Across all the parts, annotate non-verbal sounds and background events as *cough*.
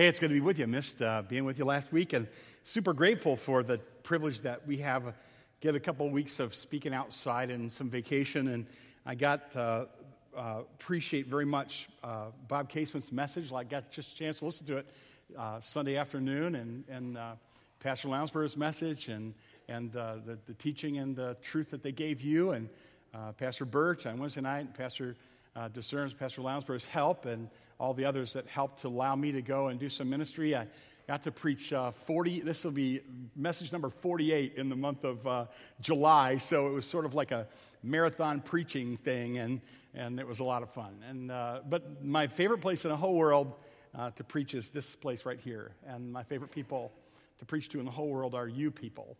Hey, it's good to be with you. Missed uh, being with you last week, and super grateful for the privilege that we have. Get a couple of weeks of speaking outside and some vacation, and I got uh, uh, appreciate very much uh, Bob Casement's message. I got just a chance to listen to it uh, Sunday afternoon, and and uh, Pastor Lounsbury's message, and and the, the teaching and the truth that they gave you, and Pastor Birch on Wednesday night, and Pastor uh, Discerns, Pastor Lounsbury's help, and all the others that helped to allow me to go and do some ministry. I got to preach uh, 40, this will be message number 48 in the month of uh, July. So it was sort of like a marathon preaching thing, and, and it was a lot of fun. And, uh, but my favorite place in the whole world uh, to preach is this place right here. And my favorite people to preach to in the whole world are you people.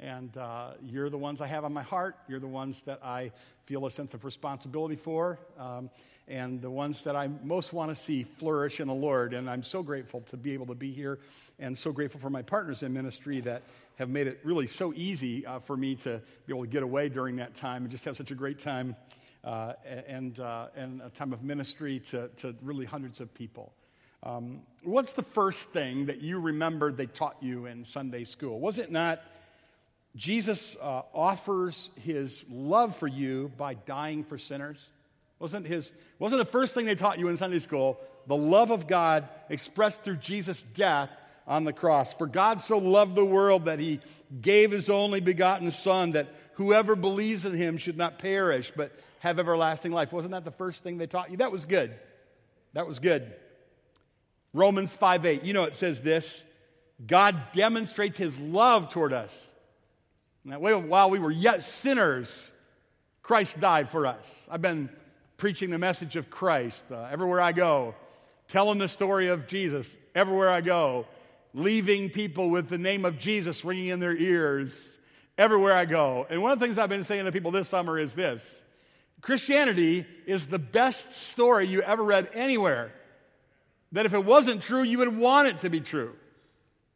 And uh, you're the ones I have on my heart. You're the ones that I feel a sense of responsibility for. Um, and the ones that I most want to see flourish in the Lord. And I'm so grateful to be able to be here and so grateful for my partners in ministry that have made it really so easy uh, for me to be able to get away during that time and just have such a great time uh, and, uh, and a time of ministry to, to really hundreds of people. Um, what's the first thing that you remember they taught you in Sunday school? Was it not Jesus uh, offers his love for you by dying for sinners? Wasn't, his, wasn't the first thing they taught you in Sunday school the love of God expressed through Jesus' death on the cross? For God so loved the world that he gave his only begotten Son, that whoever believes in him should not perish, but have everlasting life. Wasn't that the first thing they taught you? That was good. That was good. Romans 5 8, you know, it says this God demonstrates his love toward us. While we were yet sinners, Christ died for us. I've been preaching the message of Christ uh, everywhere I go, telling the story of Jesus everywhere I go, leaving people with the name of Jesus ringing in their ears everywhere I go. And one of the things I've been saying to people this summer is this Christianity is the best story you ever read anywhere. That if it wasn't true, you would want it to be true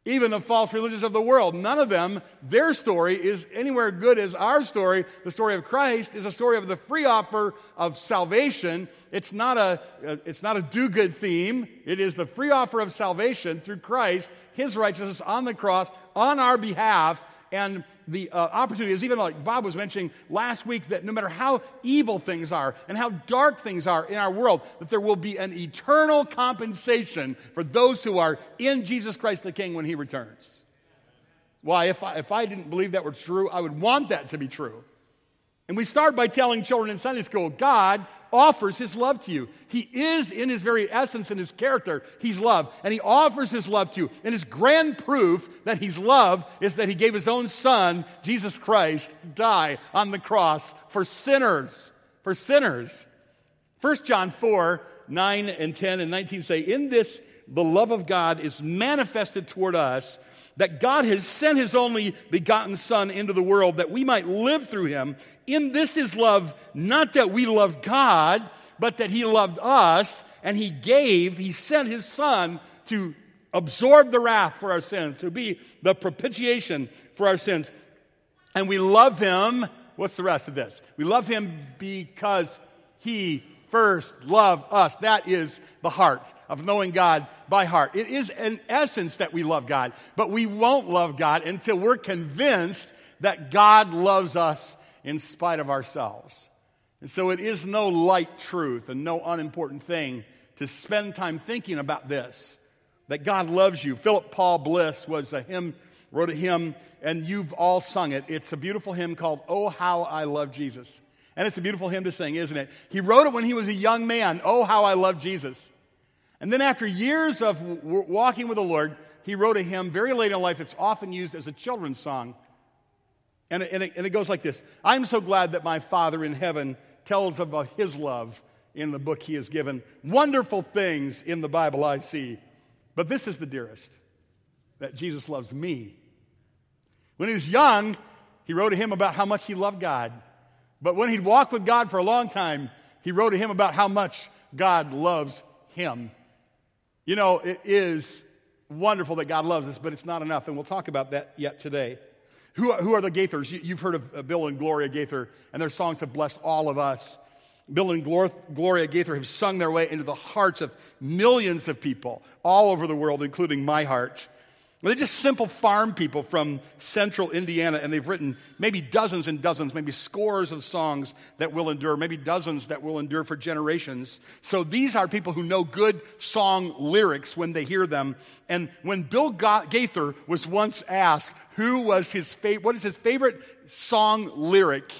even the false religions of the world. None of them, their story is anywhere good as our story. The story of Christ is a story of the free offer of salvation. It's not a, uh, it's not a do good theme. It is the free offer of salvation through Christ, his righteousness on the cross, on our behalf, and the uh, opportunity is even like Bob was mentioning last week that no matter how evil things are and how dark things are in our world, that there will be an eternal compensation for those who are in Jesus Christ the King when he returns. Why, if I, if I didn't believe that were true, I would want that to be true. And we start by telling children in Sunday school God offers his love to you. He is, in his very essence and his character, he's love. And he offers his love to you. And his grand proof that he's love is that he gave his own son, Jesus Christ, die on the cross for sinners. For sinners. 1 John 4 9 and 10 and 19 say, In this, the love of God is manifested toward us that God has sent his only begotten Son into the world that we might live through him. In this is love, not that we loved God, but that he loved us and he gave, he sent his Son to absorb the wrath for our sins, to be the propitiation for our sins. And we love him. What's the rest of this? We love him because he first loved us. That is the heart of knowing God by heart. It is an essence that we love God, but we won't love God until we're convinced that God loves us in spite of ourselves. And so it is no light truth and no unimportant thing to spend time thinking about this that God loves you. Philip Paul Bliss was a hymn, wrote a hymn, and you've all sung it. It's a beautiful hymn called Oh How I Love Jesus. And it's a beautiful hymn to sing, isn't it? He wrote it when he was a young man. Oh, how I love Jesus. And then after years of w- walking with the Lord, he wrote a hymn very late in life. It's often used as a children's song. And it, and it, and it goes like this I'm so glad that my Father in heaven tells about uh, his love in the book he has given. Wonderful things in the Bible I see. But this is the dearest that Jesus loves me. When he was young, he wrote a hymn about how much he loved God. But when he'd walked with God for a long time, he wrote to him about how much God loves him. You know, it is wonderful that God loves us, but it's not enough, and we'll talk about that yet today. Who, who are the Gaithers? You, have heard of uh, Bill and Gloria Gaither, and their songs have blessed all of us. Bill and Gloria Gaither have sung their way into the hearts of millions of people all over the world, including my heart. They're just simple farm people from central Indiana, and they've written maybe dozens and dozens, maybe scores of songs that will endure, maybe dozens that will endure for generations. So these are people who know good song lyrics when they hear them. And when Bill Gaither was once asked who was his favorite, what is his favorite song lyric,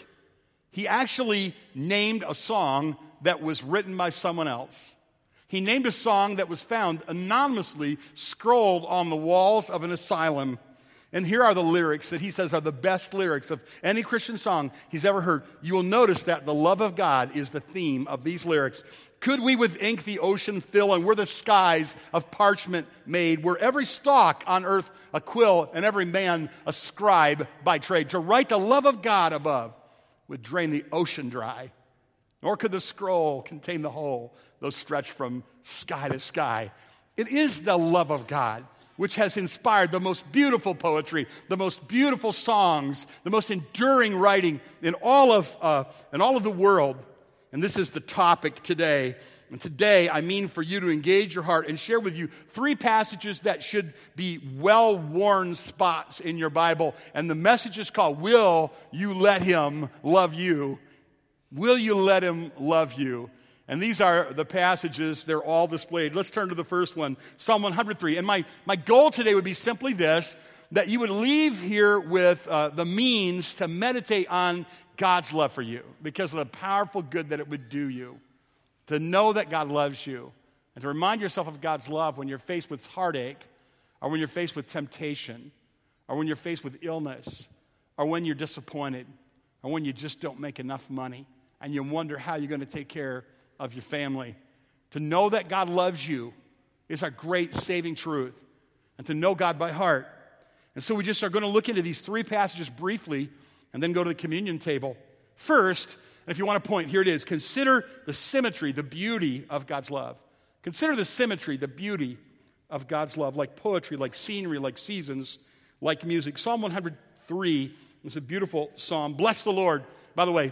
he actually named a song that was written by someone else. He named a song that was found anonymously scrolled on the walls of an asylum. And here are the lyrics that he says are the best lyrics of any Christian song he's ever heard. You will notice that the love of God is the theme of these lyrics. Could we with ink the ocean fill, and were the skies of parchment made, were every stalk on earth a quill, and every man a scribe by trade, to write the love of God above would drain the ocean dry, nor could the scroll contain the whole those stretch from sky to sky. It is the love of God which has inspired the most beautiful poetry, the most beautiful songs, the most enduring writing in all of, uh, in all of the world. And this is the topic today. And today, I mean for you to engage your heart and share with you three passages that should be well worn spots in your Bible. And the message is called Will You Let Him Love You? Will you let Him love you? And these are the passages, they're all displayed. Let's turn to the first one Psalm 103. And my, my goal today would be simply this that you would leave here with uh, the means to meditate on God's love for you because of the powerful good that it would do you. To know that God loves you and to remind yourself of God's love when you're faced with heartache or when you're faced with temptation or when you're faced with illness or when you're disappointed or when you just don't make enough money and you wonder how you're going to take care of your family. To know that God loves you is a great saving truth, and to know God by heart. And so we just are going to look into these three passages briefly and then go to the communion table. First, and if you want to point, here it is consider the symmetry, the beauty of God's love. Consider the symmetry, the beauty of God's love, like poetry, like scenery, like seasons, like music. Psalm 103 is a beautiful psalm. Bless the Lord. By the way,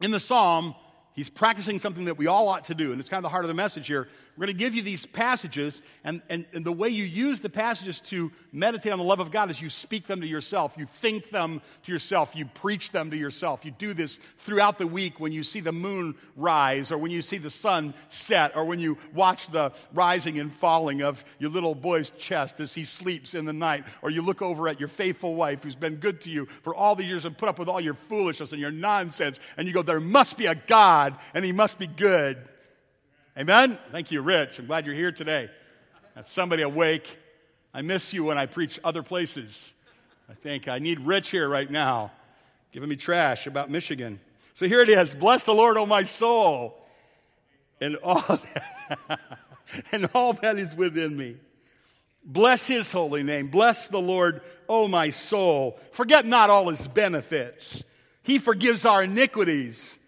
in the psalm, He's practicing something that we all ought to do, and it's kind of the heart of the message here. We're going to give you these passages, and, and, and, the way you use the passages to meditate on the love of God is you speak them to yourself, you think them to yourself, you preach them to yourself. You do this throughout the week when you see the moon rise, or when you see the sun set, or when you watch the rising and falling of your little boy's chest as he sleeps in the night, or you look over at your faithful wife who's been good to you for all the years and put up with all your foolishness and your nonsense, and you go, There must be a God God and He must be good. Amen? Thank you, Rich. I'm glad you're here today. As somebody awake, I miss you when I preach other places. I think I need Rich here right now, giving me trash about Michigan. So here it is Bless the Lord, O my soul, and all that, *laughs* and all that is within me. Bless his holy name. Bless the Lord, O my soul. Forget not all his benefits. He forgives our iniquities.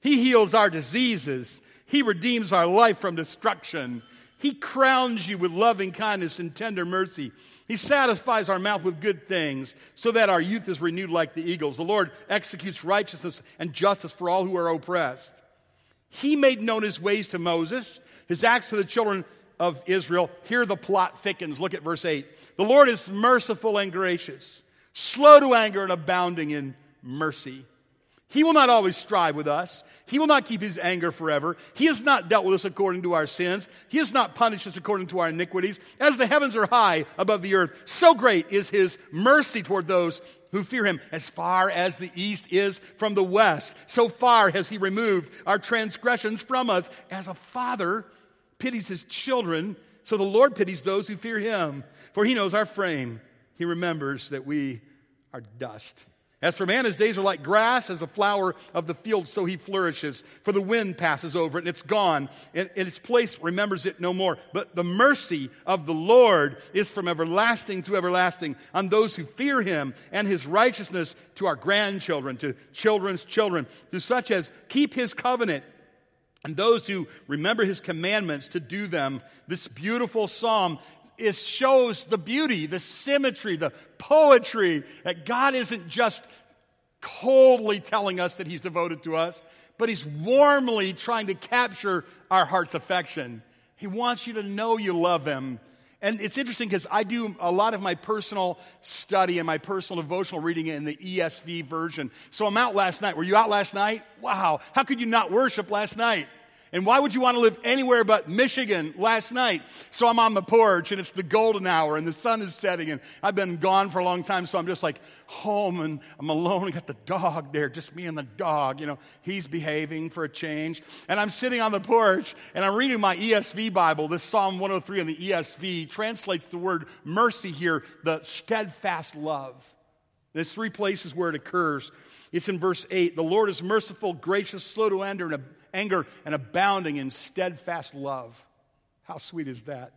He heals our diseases. He redeems our life from destruction. He crowns you with loving kindness and tender mercy. He satisfies our mouth with good things so that our youth is renewed like the eagles. The Lord executes righteousness and justice for all who are oppressed. He made known his ways to Moses, his acts to the children of Israel. Here the plot thickens. Look at verse 8. The Lord is merciful and gracious, slow to anger and abounding in mercy. He will not always strive with us. He will not keep his anger forever. He has not dealt with us according to our sins. He has not punished us according to our iniquities. As the heavens are high above the earth, so great is his mercy toward those who fear him. As far as the east is from the west, so far has he removed our transgressions from us. As a father pities his children, so the Lord pities those who fear him. For he knows our frame. He remembers that we are dust. As for man, his days are like grass, as a flower of the field, so he flourishes. For the wind passes over it, and it's gone, and, its place remembers it no more. But the mercy of the Lord is from everlasting to everlasting on those who fear him, and his righteousness to our grandchildren, to children's children, to such as keep his covenant and those who remember his commandments to do them. This beautiful psalm it shows the beauty, the symmetry, the poetry that God isn't just coldly telling us that He's devoted to us, but He's warmly trying to capture our heart's affection. He wants you to know you love Him. And it's interesting because I do a lot of my personal study and my personal devotional reading in the ESV version. So I'm out last night. Were you out last night? Wow. How could you not worship last night? And why would you want to live anywhere but Michigan last night? So I'm on the porch and it's the golden hour and the sun is setting and I've been gone for a long time. So I'm just like home and I'm alone. I got the dog there, just me and the dog. You know, he's behaving for a change. And I'm sitting on the porch and I'm reading my ESV Bible. This Psalm 103 in the ESV translates the word mercy here, the steadfast love. There's three places where it occurs. It's in verse 8. The Lord is merciful, gracious, slow to anger, and anger and abounding in steadfast love. How sweet is that?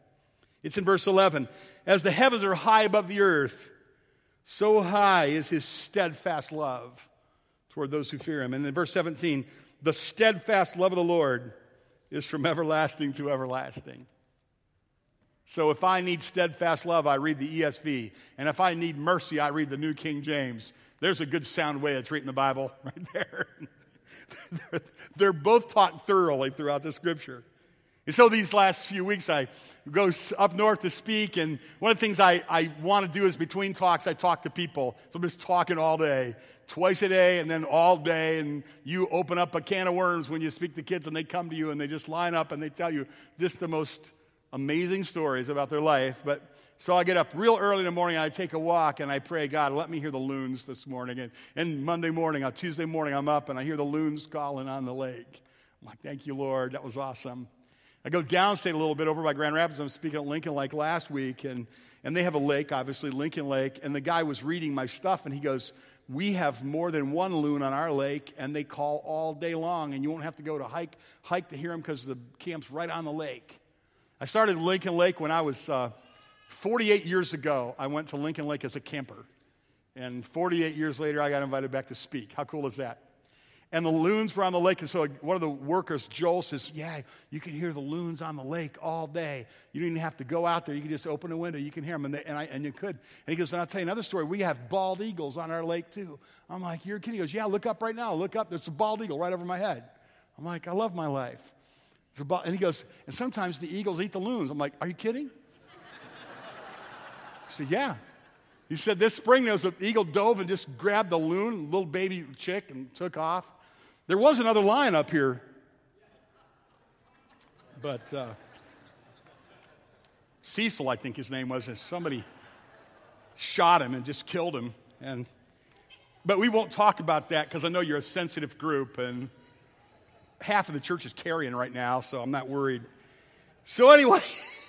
It's in verse 11. As the heavens are high above the earth, so high is his steadfast love toward those who fear him. And in verse 17, the steadfast love of the Lord is from everlasting to everlasting. So if I need steadfast love, I read the ESV. And if I need mercy, I read the New King James. There's a good sound way of treating the Bible *laughs* right there. *laughs* they're, both taught thoroughly throughout the scripture. And so these last few weeks, I go up north to speak, and one of the things I, I want to do is between talks, I talk to people. So I'm just talking all day, twice a day, and then all day. And you open up a can of worms when you speak to kids, and they come to you and they just line up and they tell you just the most amazing stories about their life. But so I get up real early in the morning and I take a walk and I pray, God, let me hear the loons this morning. And, and Monday morning, on Tuesday morning, I'm up and I hear the loons calling on the lake. I'm like, thank you, Lord. That was awesome. I go downstate a little bit over by Grand Rapids. I'm speaking at Lincoln Lake last week, and, and they have a lake, obviously, Lincoln Lake. And the guy was reading my stuff, and he goes, We have more than one loon on our lake, and they call all day long, and you won't have to go to hike, hike to hear them because the camp's right on the lake. I started Lincoln Lake when I was uh, 48 years ago, I went to Lincoln Lake as a camper. And 48 years later, I got invited back to speak. How cool is that? And the loons were on the lake. And so one of the workers, Joel, says, Yeah, you can hear the loons on the lake all day. You don't even have to go out there. You can just open a window. You can hear them. And, they, and, I, and you could. And he goes, And I'll tell you another story. We have bald eagles on our lake, too. I'm like, You're kidding. He goes, Yeah, look up right now. Look up. There's a bald eagle right over my head. I'm like, I love my life. And he goes, And sometimes the eagles eat the loons. I'm like, Are you kidding? I said, Yeah. He said, This spring there was an eagle dove and just grabbed the loon, little baby chick, and took off. There was another lion up here. But uh, Cecil, I think his name was, somebody shot him and just killed him. And, but we won't talk about that because I know you're a sensitive group, and half of the church is carrying right now, so I'm not worried. So, anyway,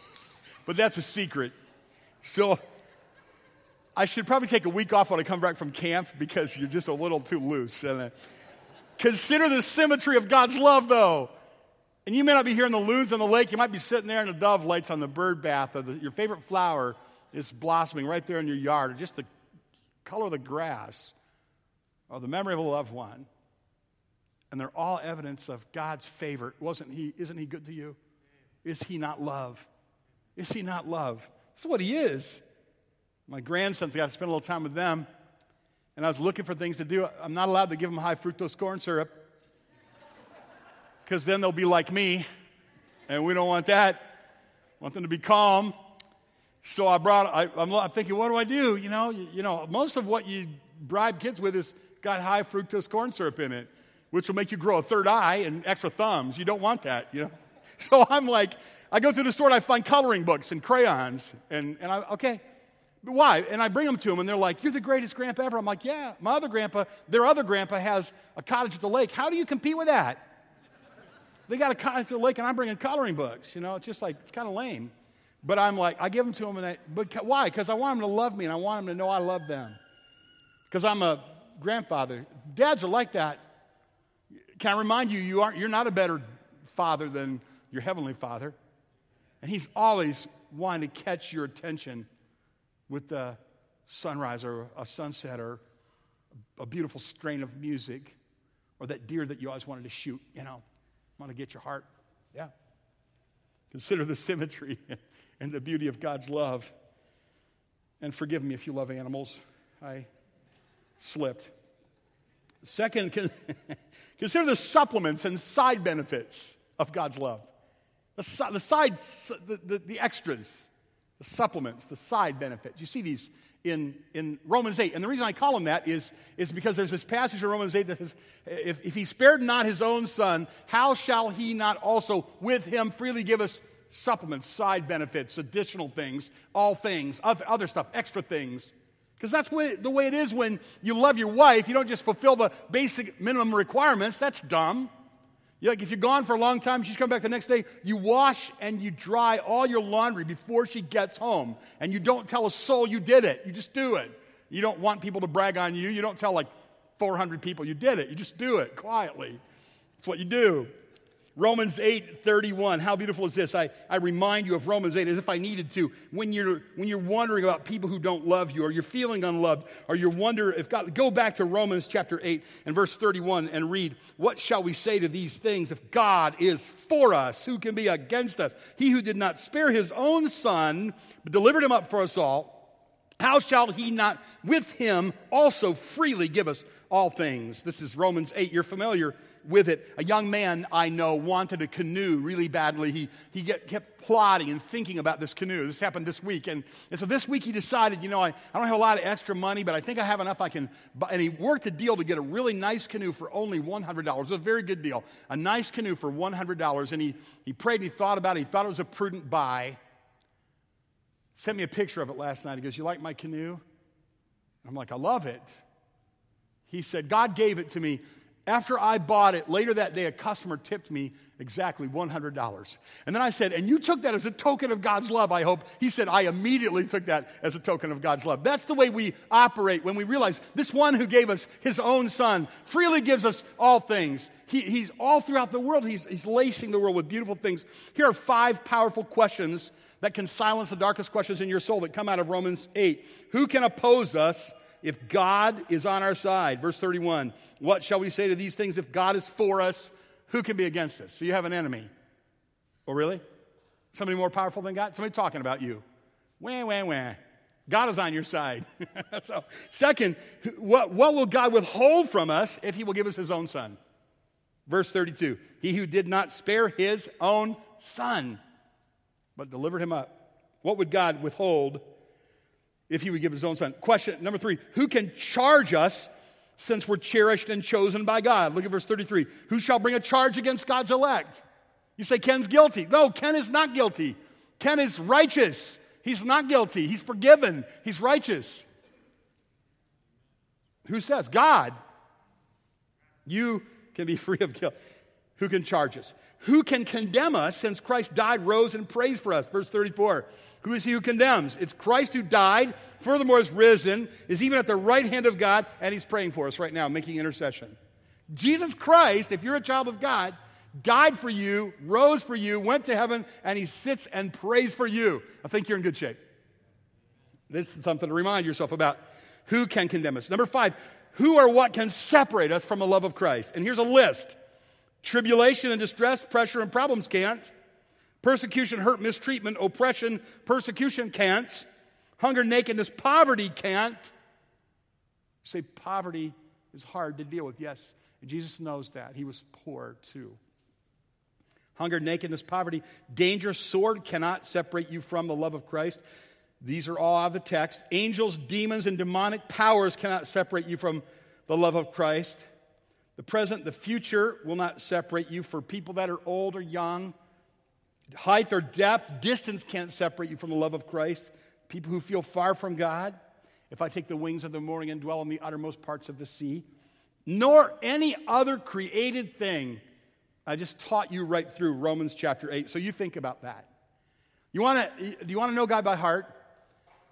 *laughs* but that's a secret. So, I should probably take a week off when I come back from camp because you're just a little too loose. And, consider the symmetry of God's love, though. And you may not be hearing the loons on the lake. You might be sitting there and the dove lights on the bird bath, or the, your favorite flower is blossoming right there in your yard, or just the color of the grass, or the memory of a loved one. And they're all evidence of God's favor. Wasn't he? Isn't he good to you? Is he not love? Is he not love? That's what he is. My grandsons got to spend a little time with them. And I was looking for things to do. I'm not allowed to give them high fructose corn syrup because then they'll be like me. And we don't want that. Want them to be calm. So I brought, I, am thinking, what do I do? You know, you, you know, most of what you bribe kids with is got high fructose corn syrup in it, which will make you grow a third eye and extra thumbs. You don't want that, you know. *laughs* So I'm like, I go through the store and I find coloring books and crayons. And, and I, okay, why? And I bring them to them, and they're like, You're the greatest grandpa ever. I'm like, Yeah, my other grandpa, their other grandpa has a cottage at the lake. How do you compete with that? They got a cottage at the lake, and I'm bringing coloring books. You know, it's just like, it's kind of lame. But I'm like, I give them to them, and I, but why? Because I want them to love me, and I want them to know I love them. Because I'm a grandfather. Dads are like that. Can I remind you, you aren't, you're not a better father than your heavenly father. And he's always wanting to catch your attention with the sunrise or a sunset or a beautiful strain of music or that deer that you always wanted to shoot, you know, want to get your heart. Yeah. Consider the symmetry *laughs* and the beauty of God's love. And forgive me if you love animals. I slipped. Second, *laughs* consider the supplements and side benefits of God's love. The, side, the, the, the extras, the supplements, the side benefits. You see these in, in Romans 8. And the reason I call him that is, is because there's this passage in Romans 8 that says, if, if he spared not his own son, how shall he not also with him freely give us supplements, side benefits, additional things, all things, other stuff, extra things? Because that's the way it is when you love your wife. You don't just fulfill the basic minimum requirements. That's dumb. Like if you're gone for a long time, she's come back the next day, you wash and you dry all your laundry before she gets home. And you don't tell a soul you did it. You just do it. You don't want people to brag on you. You don't tell like 400 people you did it. You just do it quietly. That's what you do. Romans 8 31. How beautiful is this? I, I remind you of Romans 8 as if I needed to. When you're, when you're wondering about people who don't love you, or you're feeling unloved, or you wonder if God, go back to Romans chapter 8 and verse 31 and read, What shall we say to these things? If God is for us, who can be against us? He who did not spare his own son, but delivered him up for us all, how shall he not with him also freely give us all things? This is Romans 8. You're familiar with it. A young man I know wanted a canoe really badly. He, he get, kept plotting and thinking about this canoe. This happened this week. And, and so this week he decided, you know, I, I don't have a lot of extra money, but I think I have enough I can buy. And he worked a deal to get a really nice canoe for only $100. It was a very good deal. A nice canoe for $100. And he, he prayed and he thought about it. He thought it was a prudent buy. Sent me a picture of it last night. He goes, You like my canoe? I'm like, I love it. He said, God gave it to me after I bought it, later that day, a customer tipped me exactly $100. And then I said, And you took that as a token of God's love, I hope. He said, I immediately took that as a token of God's love. That's the way we operate when we realize this one who gave us his own son freely gives us all things. He, he's all throughout the world, he's, he's lacing the world with beautiful things. Here are five powerful questions that can silence the darkest questions in your soul that come out of Romans 8. Who can oppose us? if God is on our side. Verse 31 What shall we say to these things? If God is for us, who can be against us? So you have an enemy. Oh, really? Somebody more powerful than God? Somebody talking about you. Wah, wah, wah. God is on your side. *laughs* so, second, what, what will God withhold from us if He will give us His own Son? Verse 32 He who did not spare His own Son, but delivered Him up. What would God withhold if he would give his own son. Question number three Who can charge us since we're cherished and chosen by God? Look at verse 33. Who shall bring a charge against God's elect? You say Ken's guilty. No, Ken is not guilty. Ken is righteous. He's not guilty. He's forgiven. He's righteous. Who says? God. You can be free of guilt. Who can charge us? Who can condemn us since Christ died, rose, and praised for us? Verse 34. Who is he who condemns? It's Christ who died, furthermore is risen, is even at the right hand of God, and he's praying for us right now, making intercession. Jesus Christ, if you're a child of God, died for you, rose for you, went to heaven, and he sits and prays for you. I think you're in good shape. This is something to remind yourself about. Who can condemn us? Number five, who or what can separate us from the love of Christ? And here's a list tribulation and distress, pressure and problems can't. Persecution, hurt, mistreatment, oppression, persecution can't. Hunger, nakedness, poverty can't. You say poverty is hard to deal with. Yes, Jesus knows that. He was poor too. Hunger, nakedness, poverty, danger, sword cannot separate you from the love of Christ. These are all out of the text. Angels, demons, and demonic powers cannot separate you from the love of Christ. The present, the future will not separate you for people that are old or young. Height or depth, distance can't separate you from the love of Christ. People who feel far from God, if I take the wings of the morning and dwell in the uttermost parts of the sea, nor any other created thing. I just taught you right through Romans chapter 8. So you think about that. You want to, do you want to know God by heart?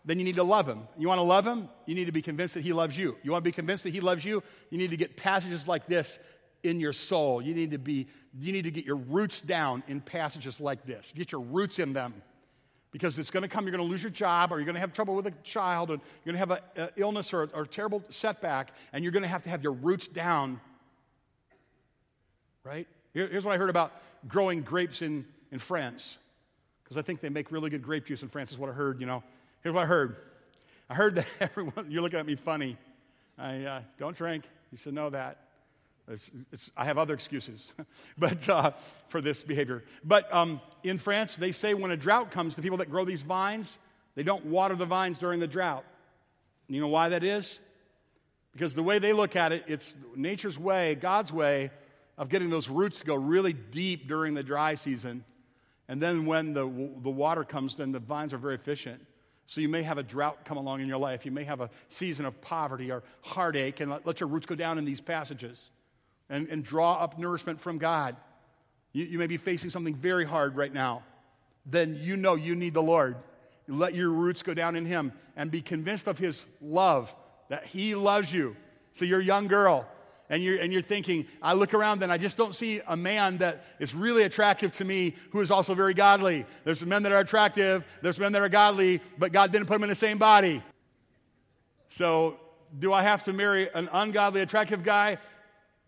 Then you need to love him. You want to love him? You need to be convinced that he loves you. You want to be convinced that he loves you? You need to get passages like this in your soul. You need to be you need to get your roots down in passages like this. Get your roots in them. Because it's going to come, you're going to lose your job, or you're going to have trouble with a child, or you're going to have an illness or a, or a terrible setback, and you're going to have to have your roots down. Right? Here, here's what I heard about growing grapes in, in France. Because I think they make really good grape juice in France, is what I heard, you know. Here's what I heard. I heard that *laughs* everyone, you're looking at me funny. I uh, don't drink. You should know that. It's, it's, I have other excuses *laughs* but, uh, for this behavior. But um, in France, they say when a drought comes, the people that grow these vines, they don't water the vines during the drought. You know why that is? Because the way they look at it, it's nature's way, God's way of getting those roots to go really deep during the dry season. And then when the, the water comes, then the vines are very efficient. So you may have a drought come along in your life. You may have a season of poverty or heartache, and let, let your roots go down in these passages and, and draw up nourishment from God. You, you may be facing something very hard right now. Then you know you need the Lord. Let your roots go down in Him and be convinced of His love, that He loves you. So you're young girl, and you're, and you're thinking, I look around and I just don't see a man that is really attractive to me who is also very godly. There's men that are attractive, there's men that are godly, but God didn't put them in the same body. So, do I have to marry an ungodly, attractive guy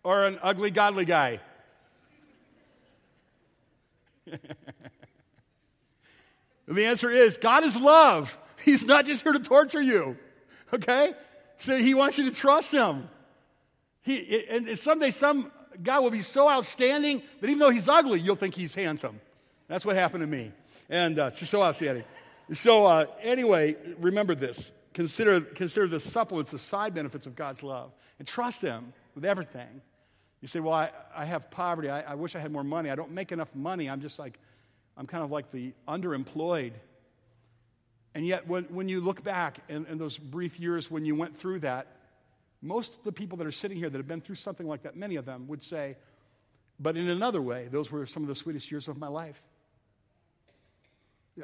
or an ugly, godly guy? *laughs* the answer is God is love. *laughs* He's not just here to torture you, okay? So, He wants you to trust Him. He, and someday some guy will be so outstanding that even though he's ugly, you'll think he's handsome. That's what happened to me. And uh, so outstanding. So, uh, anyway, remember this. Consider, consider the supplements, the side benefits of God's love, and trust Him with everything. You say, Well, I, I have poverty. I, I wish I had more money. I don't make enough money. I'm just like, I'm kind of like the underemployed. And yet, when, when you look back in those brief years when you went through that, most of the people that are sitting here that have been through something like that, many of them would say, but in another way, those were some of the sweetest years of my life.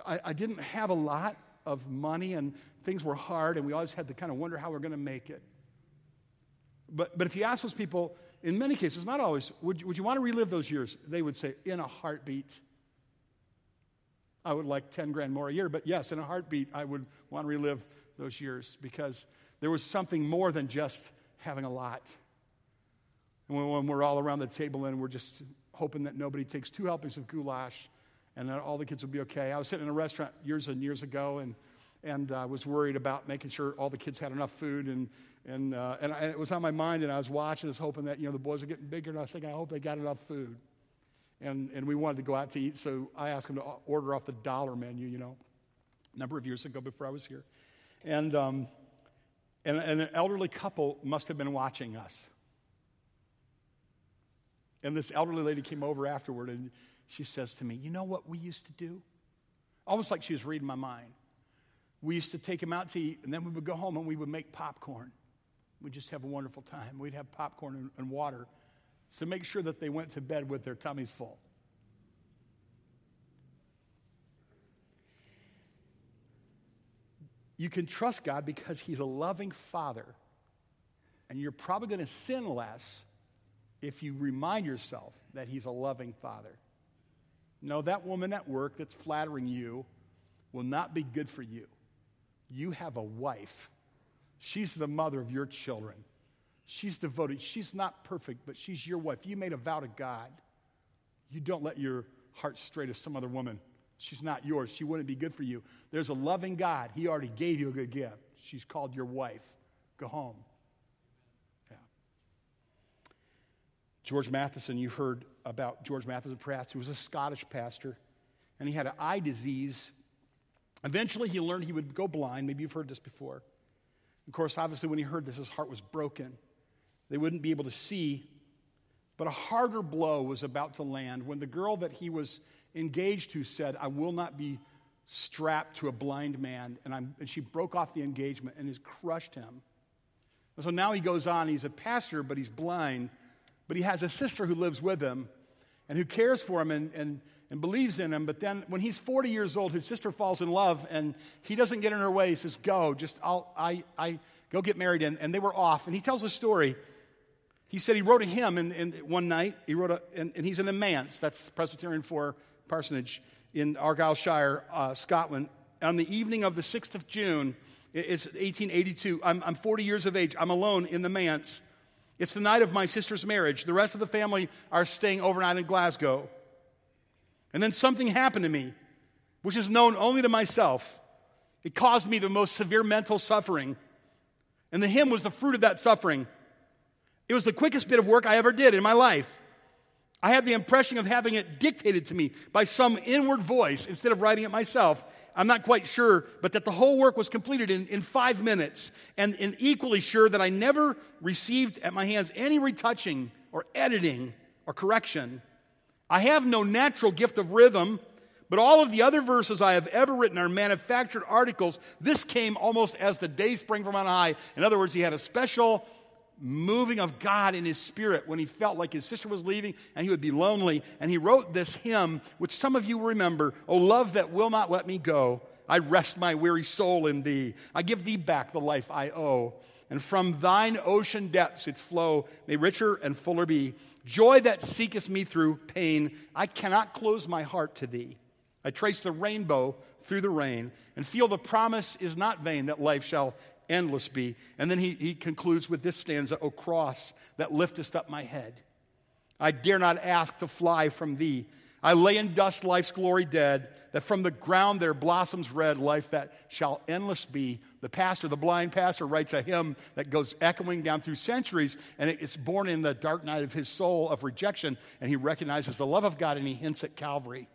I, I didn't have a lot of money and things were hard, and we always had to kind of wonder how we're going to make it. But, but if you ask those people, in many cases, not always, would would you want to relive those years? They would say, in a heartbeat. I would like 10 grand more a year, but yes, in a heartbeat, I would want to relive those years because there was something more than just having a lot. And when, we're all around the table and we're just hoping that nobody takes two helpings of goulash and that all the kids will be okay. I was sitting in a restaurant years and years ago and, and uh, was worried about making sure all the kids had enough food. And, and, uh, and, I, and, it was on my mind, and I was watching, I was hoping that you know, the boys are getting bigger, and I was thinking, I hope they got enough food. And, and we wanted to go out to eat, so I asked them to order off the dollar menu, you know, a number of years ago before I was here. And um, and, and an elderly couple must have been watching us. And this elderly lady came over afterward and she says to me, You know what we used to do? Almost like she was reading my mind. We used to take them out to eat, and then we would go home and we would make popcorn. We'd just have a wonderful time. We'd have popcorn and, and water to make sure that they went to bed with their tummies full. You can trust God because He's a loving Father. And you're probably going to sin less if you remind yourself that He's a loving Father. No, that woman at work that's flattering you will not be good for you. You have a wife, she's the mother of your children. She's devoted. She's not perfect, but she's your wife. You made a vow to God. You don't let your heart stray to some other woman. She's not yours. She wouldn't be good for you. There's a loving God. He already gave you a good gift. She's called your wife. Go home. Yeah. George Matheson, you heard about George Matheson Pratt. He was a Scottish pastor, and he had an eye disease. Eventually, he learned he would go blind. Maybe you've heard this before. Of course, obviously, when he heard this, his heart was broken. They wouldn't be able to see. But a harder blow was about to land when the girl that he was engaged who said, I will not be strapped to a blind man. And, and she broke off the engagement and has crushed him. And so now he goes on. He's a pastor, but he's blind. But he has a sister who lives with him and who cares for him and, and, and believes in him. But then when he's 40 years old, his sister falls in love and he doesn't get in her way. He says, Go, just I'll, I, I go get married. And, and they were off. And he tells a story he said he wrote a hymn in, in one night. He wrote a, and, and, he's in a manse, that's Presbyterian for parsonage in Argyllshire, uh, Scotland. On the evening of the 6th of June, it's 1882. I'm, I'm 40 years of age. I'm alone in the manse. It's the night of my sister's marriage. The rest of the family are staying overnight in Glasgow. And then something happened to me, which is known only to myself. It caused me the most severe mental suffering. And the hymn was the fruit of that suffering. It was the quickest bit of work I ever did in my life. I had the impression of having it dictated to me by some inward voice instead of writing it myself. I'm not quite sure, but that the whole work was completed in, in five minutes, and, and equally sure that I never received at my hands any retouching or editing or correction. I have no natural gift of rhythm, but all of the other verses I have ever written are manufactured articles. This came almost as the day spring from on high. In other words, he had a special moving of God in his spirit when he felt like his sister was leaving and he would be lonely. And he wrote this hymn, which some of you remember Oh, love that will not let me go. I rest my weary soul in thee. I give thee back the life I owe. And from thine ocean depths its flow may richer and fuller be. Joy that seeketh me through pain, I cannot close my heart to thee. I trace the rainbow through the rain and feel the promise is not vain that life shall endless be. And then he, he concludes with this stanza O cross that liftest up my head. I dare not ask to fly from thee. I lay in dust life's glory dead, that from the ground there blossoms red life that shall endless be. The pastor, the blind pastor, writes a hymn that goes echoing down through centuries, and it's born in the dark night of his soul of rejection, and he recognizes the love of God and he hints at Calvary.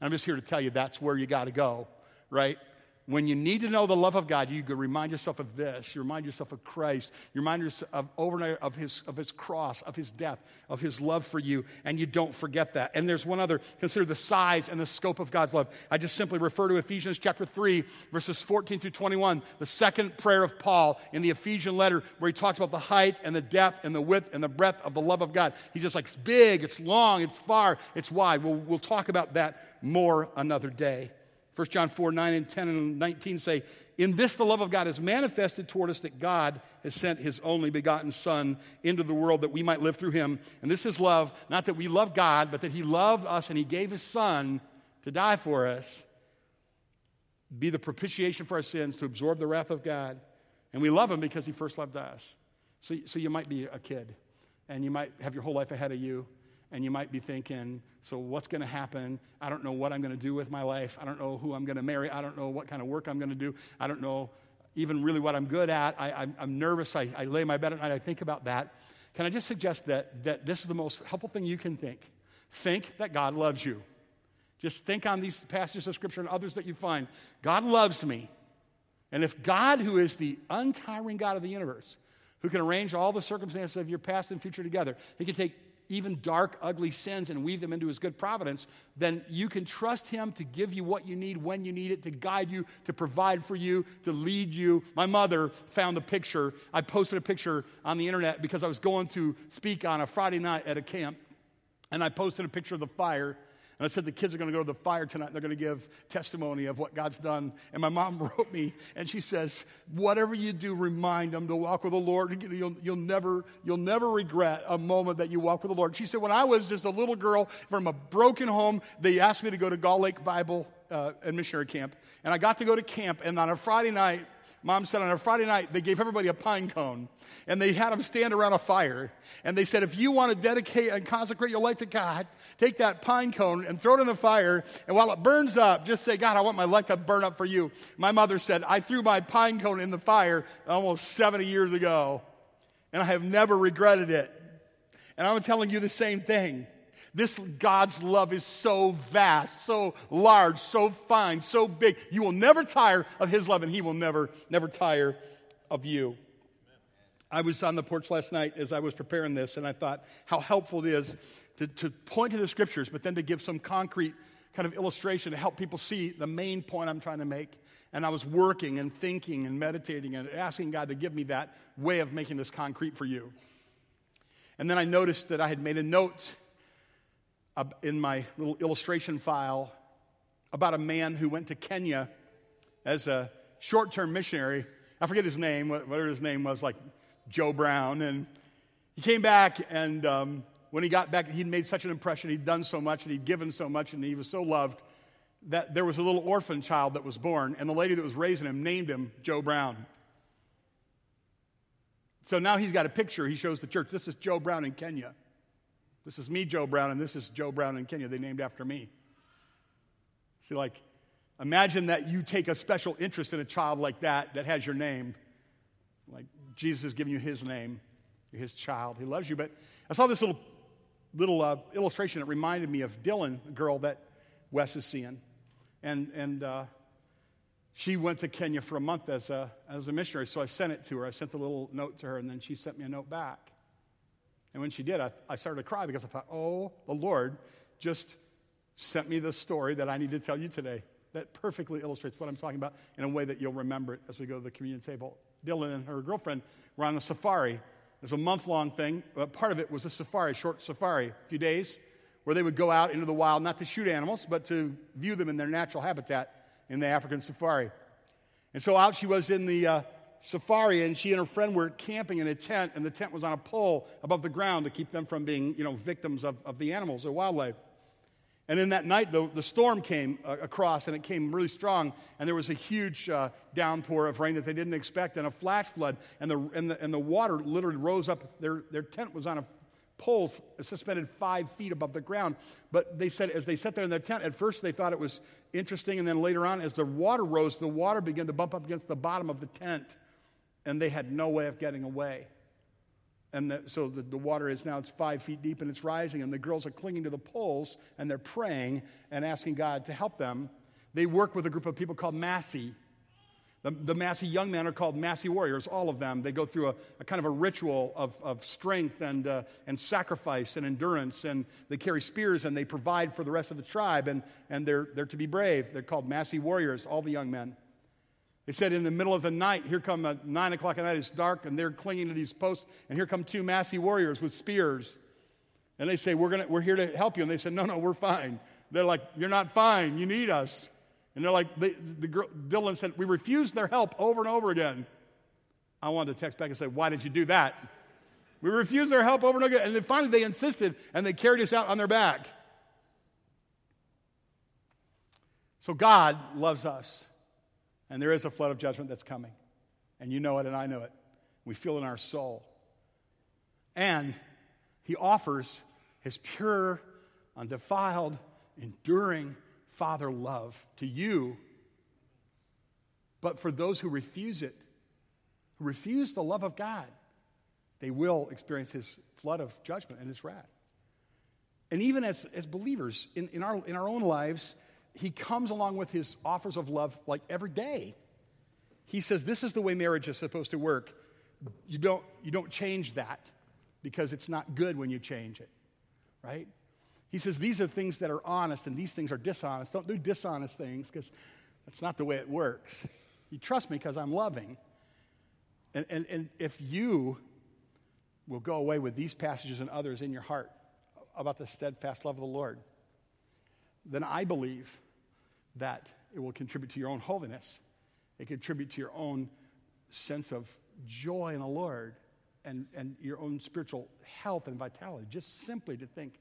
And I'm just here to tell you that's where you got to go, right? When you need to know the love of God, you remind yourself of this. You remind yourself of Christ. You remind yourself of overnight of his, of his cross, of his death, of his love for you, and you don't forget that. And there's one other consider the size and the scope of God's love. I just simply refer to Ephesians chapter 3, verses 14 through 21, the second prayer of Paul in the Ephesian letter, where he talks about the height and the depth and the width and the breadth of the love of God. He's just like, it's big, it's long, it's far, it's wide. We'll, we'll talk about that more another day. 1 John 4 9 and 10 and 19 say, In this the love of God is manifested toward us that God has sent his only begotten Son into the world that we might live through him. And this is love, not that we love God, but that he loved us and he gave his Son to die for us, be the propitiation for our sins, to absorb the wrath of God. And we love him because he first loved us. So, so you might be a kid and you might have your whole life ahead of you and you might be thinking, so what's going to happen? I don't know what I'm going to do with my life. I don't know who I'm going to marry. I don't know what kind of work I'm going to do. I don't know even really what I'm good at. I, am nervous. I, I lay my bed at night. I think about that. Can I just suggest that, that this is the most helpful thing you can think? Think that God loves you. Just think on these passages of Scripture and others that you find. God loves me. And if God, who is the untiring God of the universe, who can arrange all the circumstances of your past and future together, He can take even dark, ugly sins and weave them into his good providence, then you can trust him to give you what you need when you need it, to guide you, to provide for you, to lead you. My mother found a picture. I posted a picture on the internet because I was going to speak on a Friday night at a camp, and I posted a picture of the fire and I said, the kids are going to go to the fire tonight. They're going to give testimony of what God's done. And my mom *laughs* wrote me, and she says, whatever you do, remind them to walk with the Lord. You'll, you'll, never, you'll never regret a moment that you walk with the Lord. She said, when I was just a little girl from a broken home, they asked me to go to Gull Lake Bible uh, and missionary camp. And I got to go to camp, and on a Friday night, Mom said on a Friday night, they gave everybody a pine cone and they had them stand around a fire. And they said, if you want to dedicate and consecrate your life to God, take that pine cone and throw it in the fire. And while it burns up, just say, God, I want my life to burn up for you. My mother said, I threw my pine cone in the fire almost 70 years ago, and I have never regretted it. And I'm telling you the same thing. This God's love is so vast, so large, so fine, so big. You will never tire of His love, and He will never, never tire of you. I was on the porch last night as I was preparing this, and I thought how helpful it is to, to point to the scriptures, but then to give some concrete kind of illustration to help people see the main point I'm trying to make. And I was working and thinking and meditating and asking God to give me that way of making this concrete for you. And then I noticed that I had made a note in my little illustration file about a man who went to Kenya as a short term missionary. I forget his name, whatever his name was, like Joe Brown. And he came back, and um, when he got back, he'd made such an impression. He'd done so much, and he'd given so much, and he was so loved that there was a little orphan child that was born, and the lady that was raising him named him Joe Brown. So now he's got a picture. He shows the church. This is Joe Brown in Kenya. This is me, Joe Brown, and this is Joe Brown in Kenya. They named after me. See, like, imagine that you take a special interest in a child like that that has your name. Like, Jesus is giving you his name. You're his child. He loves you. But I saw this little, little uh, illustration that reminded me of Dylan, a girl that Wes is seeing. And, and uh, she went to Kenya for a month as a, as a missionary, so I sent it to her. I sent the little note to her, and then she sent me a note back. And when she did, I, I started to cry because I thought, oh, the Lord just sent me the story that I need to tell you today that perfectly illustrates what I'm talking about in a way that you'll remember it as we go to the communion table. Dylan and her girlfriend were on a safari. It was a month long thing. But part of it was a safari, short safari, a few days, where they would go out into the wild, not to shoot animals, but to view them in their natural habitat in the African safari. And so out she was in the uh, safari, and she and her friend were camping in a tent, and the tent was on a pole above the ground to keep them from being, you know, victims of, of the animals or wildlife. And then that night, the, the storm came uh, across, and it came really strong, and there was a huge uh, downpour of rain that they didn't expect, and a flash flood, and the, and the, and the water literally rose up. Their, their tent was on a pole suspended five feet above the ground. But they said, as they sat there in their tent, at first they thought it was interesting, and then later on, as the water rose, the water began to bump up against the bottom of the tent, and they had no way of getting away. And the, so the, the, water is now it's five feet deep and it's rising, and the girls are clinging to the poles and they're praying and asking God to help them. They work with a group of people called Maasai. The, the Maasai young men are called Maasai warriors, all of them. They go through a, a kind of a ritual of, of strength and, uh, and sacrifice and endurance, and they carry spears and they provide for the rest of the tribe, and, and they're, they're to be brave. They're called Maasai warriors, all the young men. They said in the middle of the night, here come at nine o'clock at night, it's dark, and they're clinging to these posts, and here come two Maasai warriors with spears. And they say, we're, gonna, we're here to help you. And they said, No, no, we're fine. They're like, You're not fine. You need us. And they're like, they, the girl, Dylan said, We refused their help over and over again. I wanted to text back and say, Why did you do that? We refused their help over and over again. And then finally they insisted, and they carried us out on their back. So God loves us. And there is a flood of judgment that's coming. And you know it, and I know it. We feel it in our soul. And he offers his pure, undefiled, enduring Father love to you. But for those who refuse it, who refuse the love of God, they will experience his flood of judgment and his wrath. And even as, as believers in, in, our, in our own lives, he comes along with his offers of love like every day. He says, This is the way marriage is supposed to work. You don't, you don't change that because it's not good when you change it, right? He says, These are things that are honest and these things are dishonest. Don't do dishonest things because that's not the way it works. You trust me because I'm loving. And, and, and if you will go away with these passages and others in your heart about the steadfast love of the Lord, then I believe that it will contribute to your own holiness. It contribute to your own sense of joy in the Lord and, and your own spiritual health and vitality, just simply to think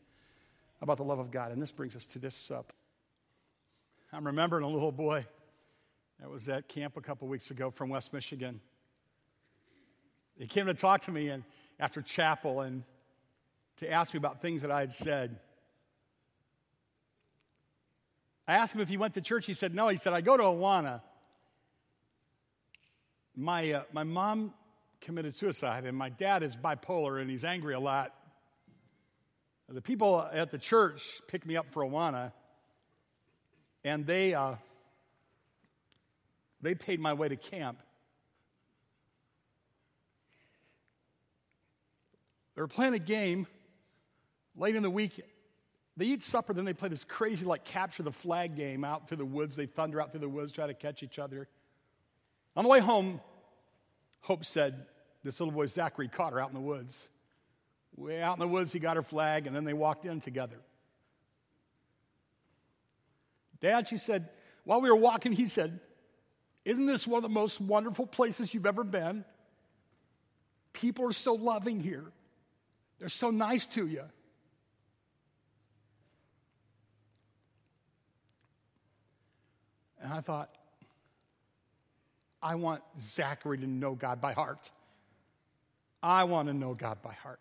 about the love of God. And this brings us to this. Uh, I'm remembering a little boy that was at camp a couple weeks ago from West Michigan. He came to talk to me and after chapel and to ask me about things that I had said. I asked him if he went to church. He said, No. He said, I go to Awana. My, uh, my mom committed suicide, and my dad is bipolar and he's angry a lot. The people at the church picked me up for Awana, and they, uh, they paid my way to camp. They were playing a game late in the week they eat supper, then they play this crazy, like, capture the flag game out through the woods. They thunder out through the woods, try to catch each other. On the way home, Hope said, This little boy Zachary caught her out in the woods. Way out in the woods, he got her flag, and then they walked in together. Dad, she said, while we were walking, he said, Isn't this one of the most wonderful places you've ever been? People are so loving here, they're so nice to you. And I thought, I want Zachary to know God by heart. I want to know God by heart.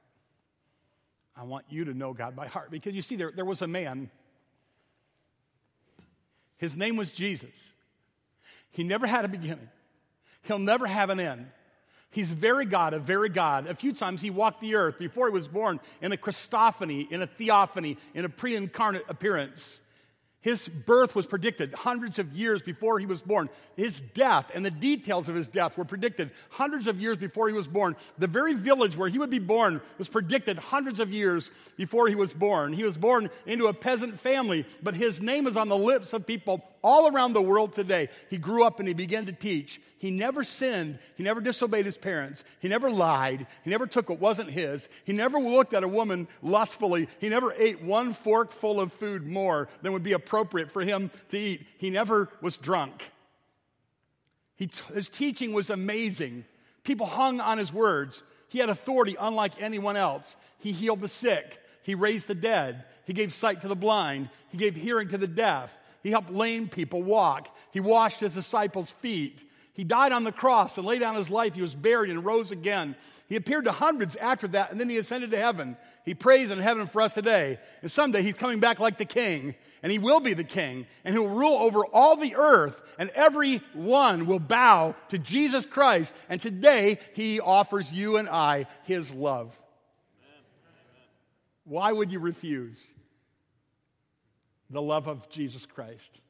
I want you to know God by heart. Because you see, there, there was a man, his name was Jesus. He never had a beginning, he'll never have an end. He's very God, a very God. A few times he walked the earth before he was born in a Christophany, in a theophany, in a pre incarnate appearance. His birth was predicted hundreds of years before he was born. His death and the details of his death were predicted hundreds of years before he was born. The very village where he would be born was predicted hundreds of years before he was born. He was born into a peasant family, but his name is on the lips of people all around the world today. He grew up and he began to teach. He never sinned. He never disobeyed his parents. He never lied. He never took what wasn't his. He never looked at a woman lustfully. He never ate one fork full of food more than would be appropriate for him to eat. He never was drunk. He, his teaching was amazing. People hung on his words. He had authority unlike anyone else. He healed the sick. He raised the dead. He gave sight to the blind. He gave hearing to the deaf. He helped lame people walk. He washed his disciples' feet. He died on the cross and laid down his life. He was buried and rose again. He appeared to hundreds after that, and then he ascended to heaven. He prays in heaven for us today. And someday he's coming back like the king, and he will be the king, and he'll rule over all the earth, and every one will bow to Jesus Christ. And today he offers you and I his love. Why would you refuse? the love of Jesus Christ.